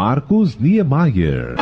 Marcos Niemeyer.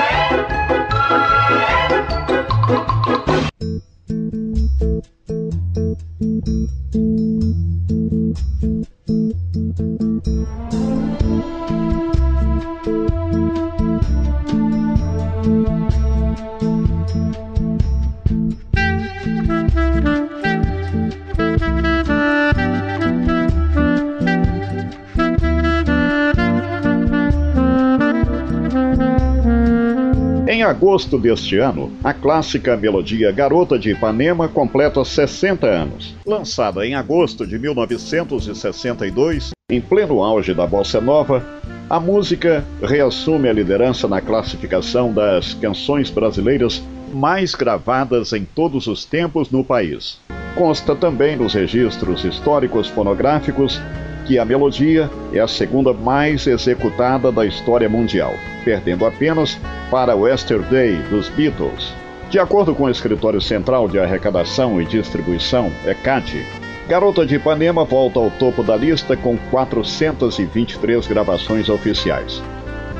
Agosto deste ano, a clássica melodia Garota de Ipanema completa 60 anos. Lançada em agosto de 1962, em pleno auge da bossa nova, a música reassume a liderança na classificação das canções brasileiras mais gravadas em todos os tempos no país. Consta também nos registros históricos fonográficos que a melodia é a segunda mais executada da história mundial, perdendo apenas para Yesterday dos Beatles. De acordo com o Escritório Central de Arrecadação e Distribuição, ECAD, Garota de Ipanema volta ao topo da lista com 423 gravações oficiais.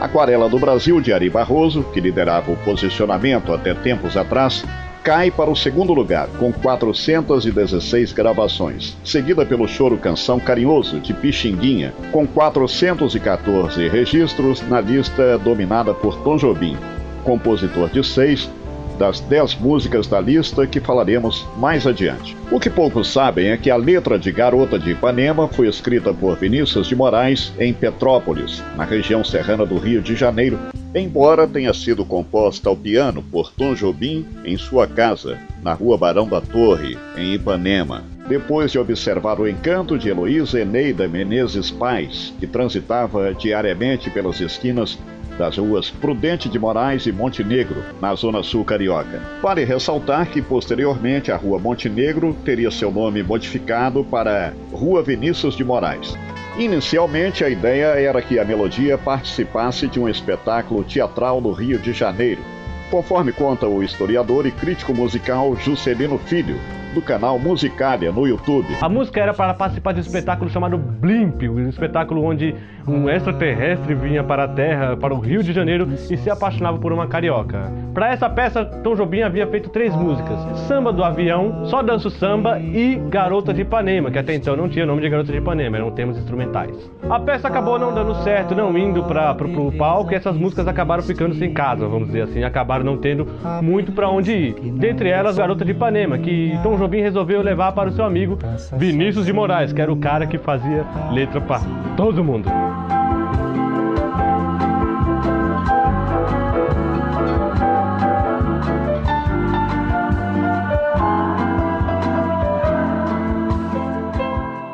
Aquarela do Brasil de Ari Barroso, que liderava o posicionamento até tempos atrás, cai para o segundo lugar, com 416 gravações, seguida pelo Choro Canção Carinhoso, de Pixinguinha, com 414 registros na lista dominada por Tom Jobim, compositor de seis das dez músicas da lista que falaremos mais adiante. O que poucos sabem é que a letra de Garota de Ipanema foi escrita por Vinícius de Moraes em Petrópolis, na região serrana do Rio de Janeiro, embora tenha sido composta ao piano por Tom Jobim em sua casa, na rua Barão da Torre, em Ipanema. Depois de observar o encanto de Heloísa Eneida Menezes Pais, que transitava diariamente pelas esquinas das ruas Prudente de Moraes e Montenegro, na zona sul carioca. Vale ressaltar que posteriormente a Rua Montenegro teria seu nome modificado para Rua Vinícius de Moraes. Inicialmente, a ideia era que a melodia participasse de um espetáculo teatral no Rio de Janeiro, conforme conta o historiador e crítico musical Juscelino Filho, do canal Musicália no YouTube. A música era para participar de um espetáculo chamado Blimp, um espetáculo onde um extraterrestre vinha para a Terra, para o Rio de Janeiro e se apaixonava por uma carioca. Para essa peça, Tom Jobim havia feito três músicas: Samba do Avião, Só Danço Samba e Garota de Ipanema, que até então não tinha nome de Garota de Ipanema, eram termos instrumentais. A peça acabou não dando certo, não indo para o palco e essas músicas acabaram ficando sem casa, vamos dizer assim, acabaram não tendo muito para onde ir. Dentre elas, Garota de Ipanema, que Tom Jobim resolveu levar para o seu amigo Vinícius de Moraes, que era o cara que fazia letra para todo mundo.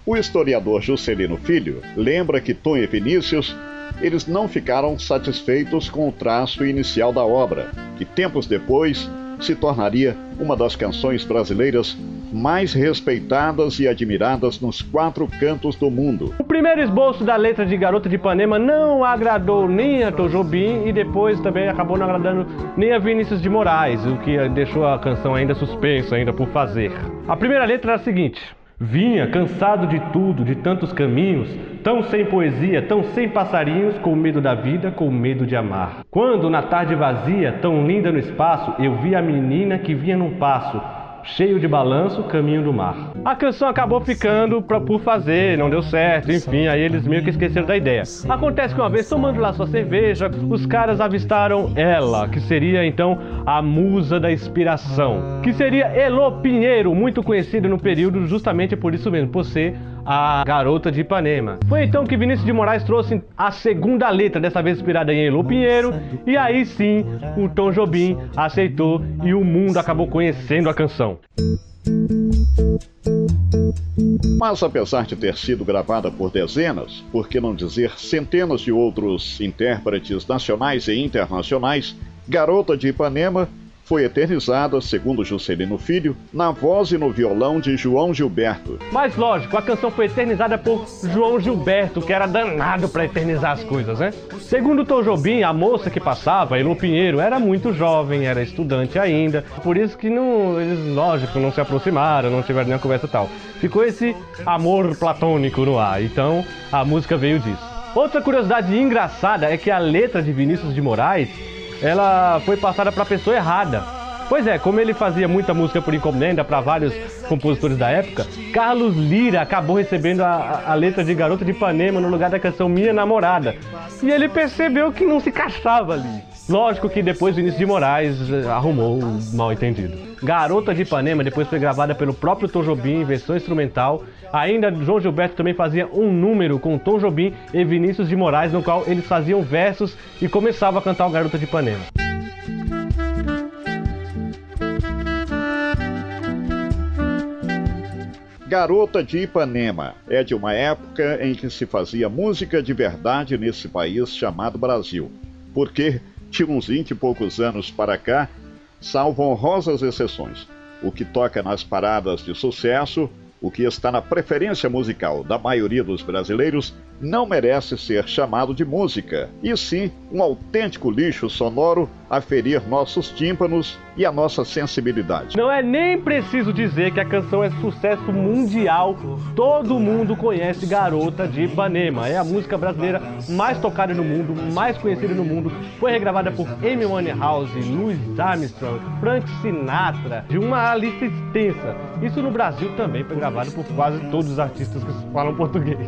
O historiador Juscelino Filho lembra que Tom e Vinícius eles não ficaram satisfeitos com o traço inicial da obra, que tempos depois se tornaria uma das canções brasileiras mais respeitadas e admiradas nos quatro cantos do mundo. O primeiro esboço da letra de Garota de Ipanema não agradou nem a Tom Jobim e depois também acabou não agradando nem a Vinícius de Moraes, o que deixou a canção ainda suspensa ainda por fazer. A primeira letra era a seguinte: Vinha cansado de tudo, de tantos caminhos, tão sem poesia, tão sem passarinhos, com medo da vida, com medo de amar. Quando, na tarde vazia, tão linda no espaço, eu vi a menina que vinha num passo, cheio de balanço, caminho do mar. A canção acabou ficando pra, por fazer, não deu certo, enfim, aí eles meio que esqueceram da ideia. Acontece que uma vez, tomando lá sua cerveja, os caras avistaram ela, que seria então a musa da inspiração, que seria Elo Pinheiro, muito conhecida no período justamente por isso mesmo, por ser a garota de Ipanema. Foi então que Vinícius de Moraes trouxe a segunda letra, dessa vez inspirada em Elo Pinheiro, e aí sim o Tom Jobim aceitou e o mundo acabou conhecendo a canção. Mas apesar de ter sido gravada por dezenas, por que não dizer centenas de outros intérpretes nacionais e internacionais, Garota de Ipanema foi eternizada, segundo Juscelino Filho, na voz e no violão de João Gilberto. Mas lógico, a canção foi eternizada por João Gilberto, que era danado para eternizar as coisas, né? Segundo Tom Jobim, a moça que passava, Elo Pinheiro, era muito jovem, era estudante ainda, por isso que não, eles, lógico, não se aproximaram, não tiveram nenhuma conversa tal. Ficou esse amor platônico no ar, então a música veio disso. Outra curiosidade engraçada é que a letra de Vinícius de Moraes, ela foi passada para a pessoa errada. Pois é, como ele fazia muita música por encomenda para vários compositores da época, Carlos Lira acabou recebendo a, a, letra de Garota de Ipanema no lugar da canção Minha Namorada. E ele percebeu que não se caçava ali. Lógico que depois Vinícius de Moraes eh, arrumou o mal entendido. Garota de Ipanema depois foi gravada pelo próprio Tom Jobim em versão instrumental. Ainda João Gilberto também fazia um número com Tom Jobim e Vinícius de Moraes, no qual eles faziam versos e começavam a cantar o Garota de Ipanema. Garota de Ipanema é de uma época em que se fazia música de verdade nesse país chamado Brasil. Porque de uns 20 e poucos anos para cá, salvo honrosas exceções. O que toca nas paradas de sucesso, o que está na preferência musical da maioria dos brasileiros, não merece ser chamado de música, e sim um autêntico lixo sonoro a ferir nossos tímpanos e a nossa sensibilidade. Não é nem preciso dizer que a canção é sucesso mundial. Todo mundo conhece Garota de Ipanema. É a música brasileira mais tocada no mundo, mais conhecida no mundo. Foi regravada por Amy Winehouse, Louis Armstrong, Frank Sinatra, de uma lista extensa. Isso no Brasil também foi gravado por quase todos os artistas que falam português.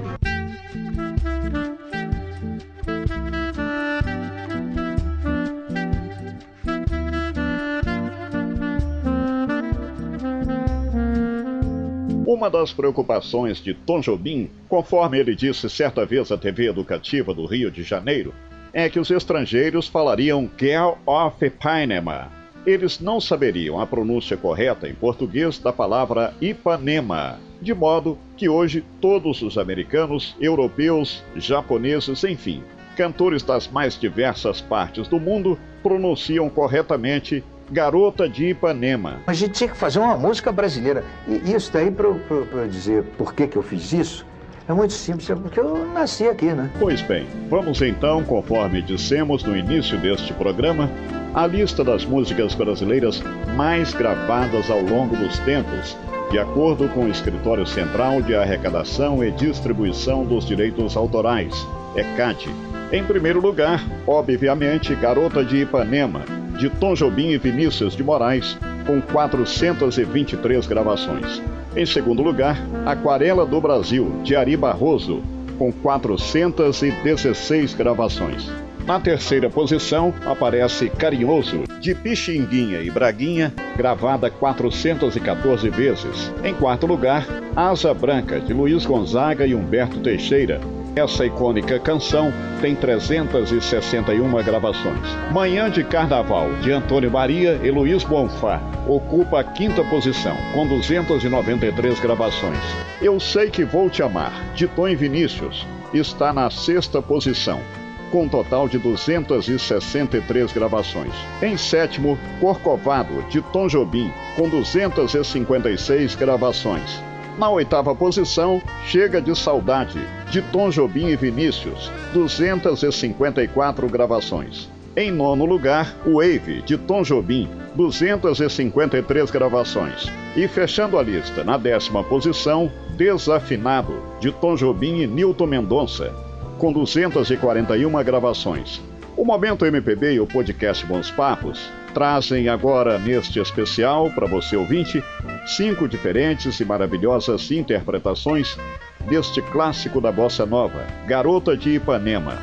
Uma das preocupações de Tom Jobim, conforme ele disse certa vez à TV Educativa do Rio de Janeiro, é que os estrangeiros falariam Girl of Ipanema. Eles não saberiam a pronúncia correta em português da palavra Ipanema, de modo que hoje todos os americanos, europeus, japoneses, enfim, cantores das mais diversas partes do mundo pronunciam corretamente Garota de Ipanema. A gente tinha que fazer uma música brasileira. E isso daí, para eu dizer por que, que eu fiz isso, é muito simples, é porque eu nasci aqui, né? Pois bem, vamos então, conforme dissemos no início deste programa, a lista das músicas brasileiras mais gravadas ao longo dos tempos, de acordo com o Escritório Central de Arrecadação e Distribuição dos Direitos Autorais, ECAD. Em primeiro lugar, obviamente, Garota de Ipanema, de Tom Jobim e Vinícius de Moraes, com 423 gravações. Em segundo lugar, Aquarela do Brasil, de Ari Barroso, com 416 gravações. Na terceira posição aparece Carinhoso, de Pixinguinha e Braguinha, gravada 414 vezes. Em quarto lugar, Asa Branca, de Luiz Gonzaga e Humberto Teixeira, essa icônica canção tem 361 gravações. Manhã de Carnaval, de Antônio Maria e Luiz Bonfá, ocupa a quinta posição, com 293 gravações. Eu Sei Que Vou Te Amar, de Tom Vinícius, está na sexta posição, com um total de 263 gravações. Em sétimo, Corcovado, de Tom Jobim, com 256 gravações. Na oitava posição, Chega de Saudade, de Tom Jobim e Vinícius, 254 gravações. Em nono lugar, Wave, de Tom Jobim, 253 gravações. E fechando a lista, na décima posição, Desafinado, de Tom Jobim e Nilton Mendonça, com 241 gravações. O Momento MPB e o podcast Bons Papos trazem agora neste especial, para você ouvinte, cinco diferentes e maravilhosas interpretações deste clássico da bossa nova, Garota de Ipanema.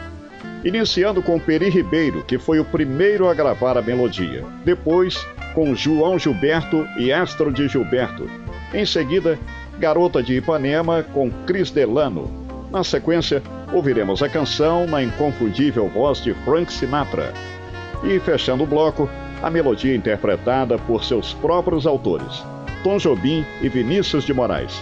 Iniciando com Peri Ribeiro, que foi o primeiro a gravar a melodia. Depois, com João Gilberto e Astro de Gilberto. Em seguida, Garota de Ipanema com Cris Delano. Na sequência, ouviremos a canção na inconfundível voz de Frank Sinatra. E fechando o bloco, a melodia interpretada por seus próprios autores, Tom Jobim e Vinícius de Moraes.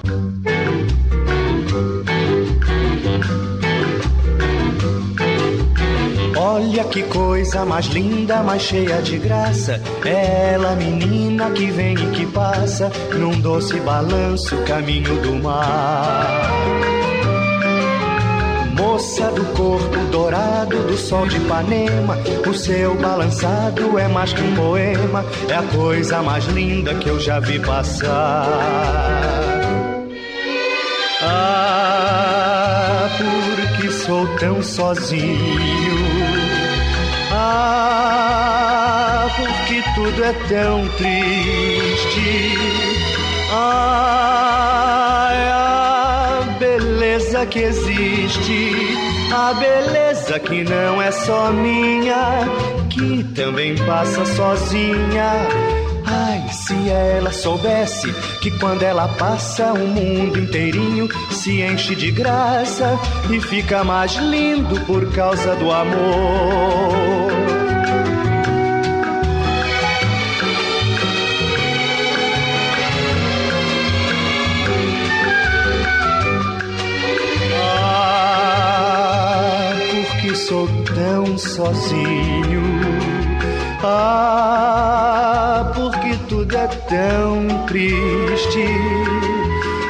Olha que coisa mais linda, mais cheia de graça. É ela, menina que vem e que passa, num doce balanço, caminho do mar moça do corpo dourado do sol de Ipanema. O seu balançado é mais que um poema, é a coisa mais linda que eu já vi passar. Ah, porque sou tão sozinho? Ah, porque tudo é tão triste. Ai, a beleza que existe, a beleza que não é só minha, que também passa sozinha Ai, se ela soubesse que quando ela passa o mundo inteirinho se enche de graça e fica mais lindo por causa do amor. Tão sozinho. Ah, porque tudo é tão triste.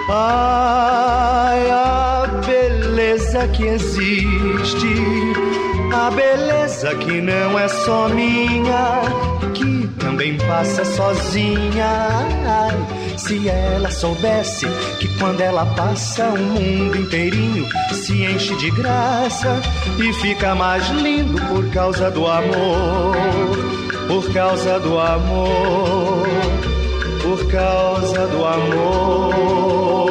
Ai, a beleza que existe, a beleza que não é só minha, que também passa sozinha. Se ela soubesse que quando ela passa o mundo inteirinho se enche de graça e fica mais lindo por causa do amor. Por causa do amor, por causa do amor,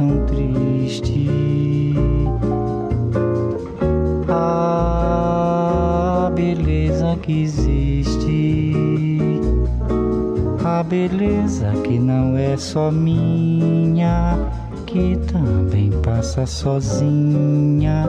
Tão triste. A beleza que existe, a beleza que não é só minha, que também passa sozinha.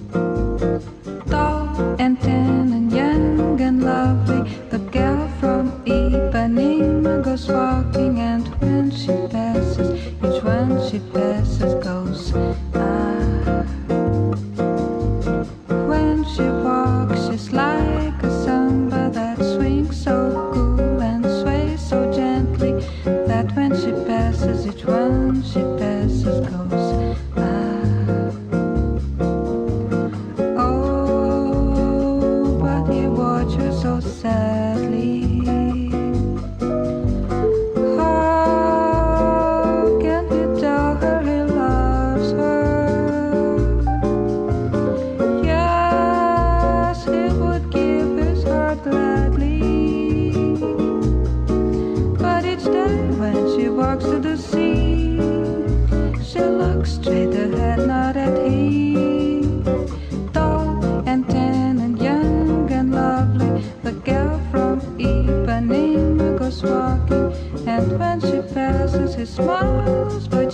outside. Smiles, but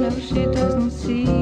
No, she doesn't see.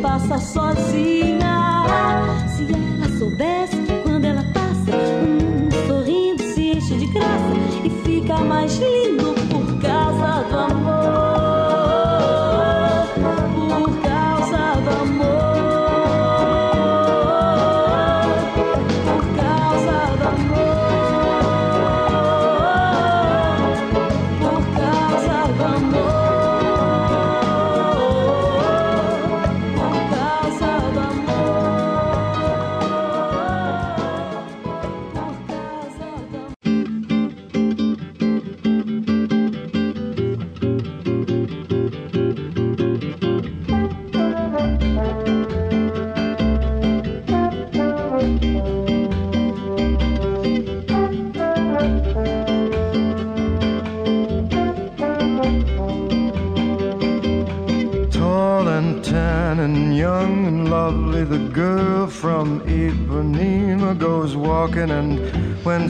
Passa sozinha.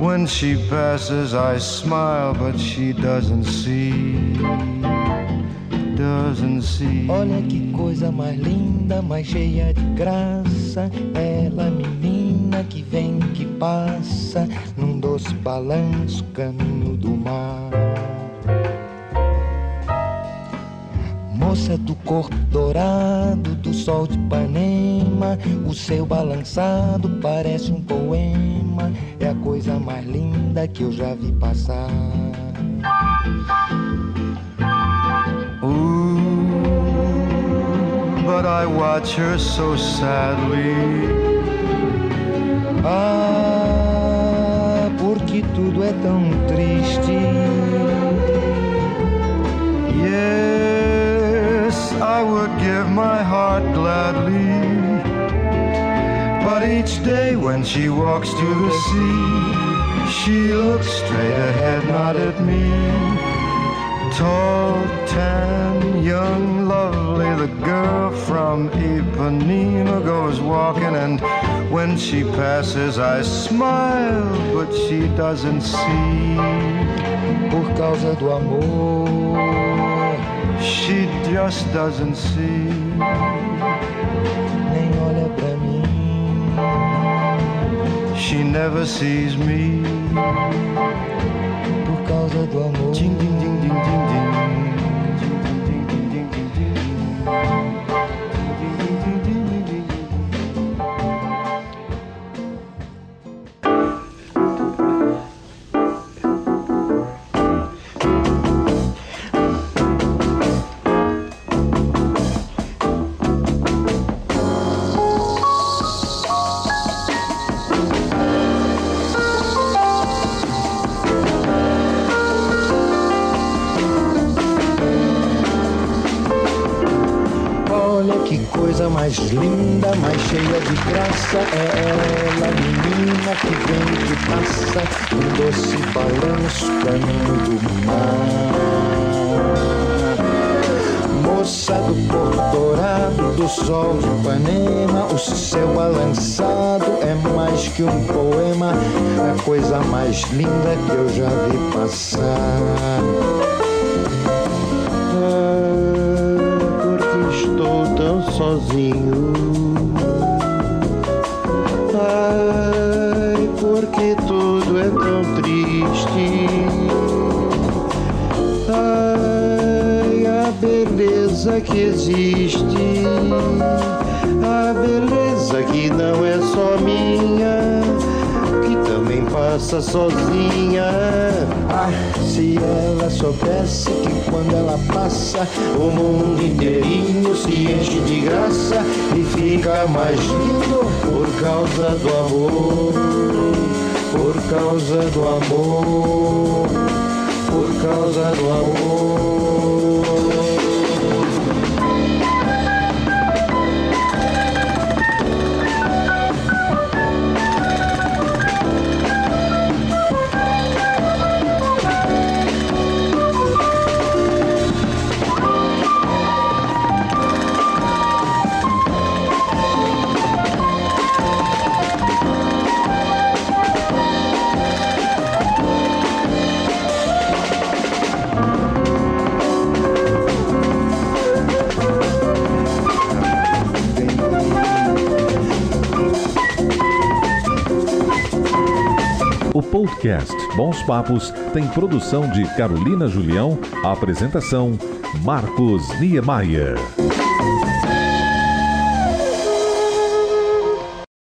when she passes, I smile, but she doesn't see. doesn't see. Olha que coisa mais linda, mais cheia de graça. Ela, menina que vem, que passa, num doce balanço, caminho do mar. Moça do corpo dourado, do sol de Ipanema, o seu balançado parece um poema. A coisa mais linda que eu já vi passar. Ooh, but I watch her so sadly. Ah, porque tudo é tão triste. Yes, I would give my heart gladly. But each day when she walks to the sea, she looks straight ahead, not at me. Tall, tan, young, lovely, the girl from Ipanema goes walking, and when she passes, I smile, but she doesn't see. Por causa do amor, She just doesn't see. She never sees me. Por causa do amor. Ding, ding, ding, graça. É ela, menina que vem que passa, um doce balanço caminho do mar. Moça do corpo dourado, do sol de Ipanema, o céu balançado é mais que um poema, a coisa mais linda que eu já vi passar. porque estou tão sozinho. Existe, a beleza que não é só minha, que também passa sozinha. Ah, se ela soubesse que quando ela passa, o mundo inteirinho se enche de graça e fica mais lindo por causa do amor, por causa do amor, por causa do amor. Podcast Bons Papos tem produção de Carolina Julião, apresentação Marcos Niemeyer.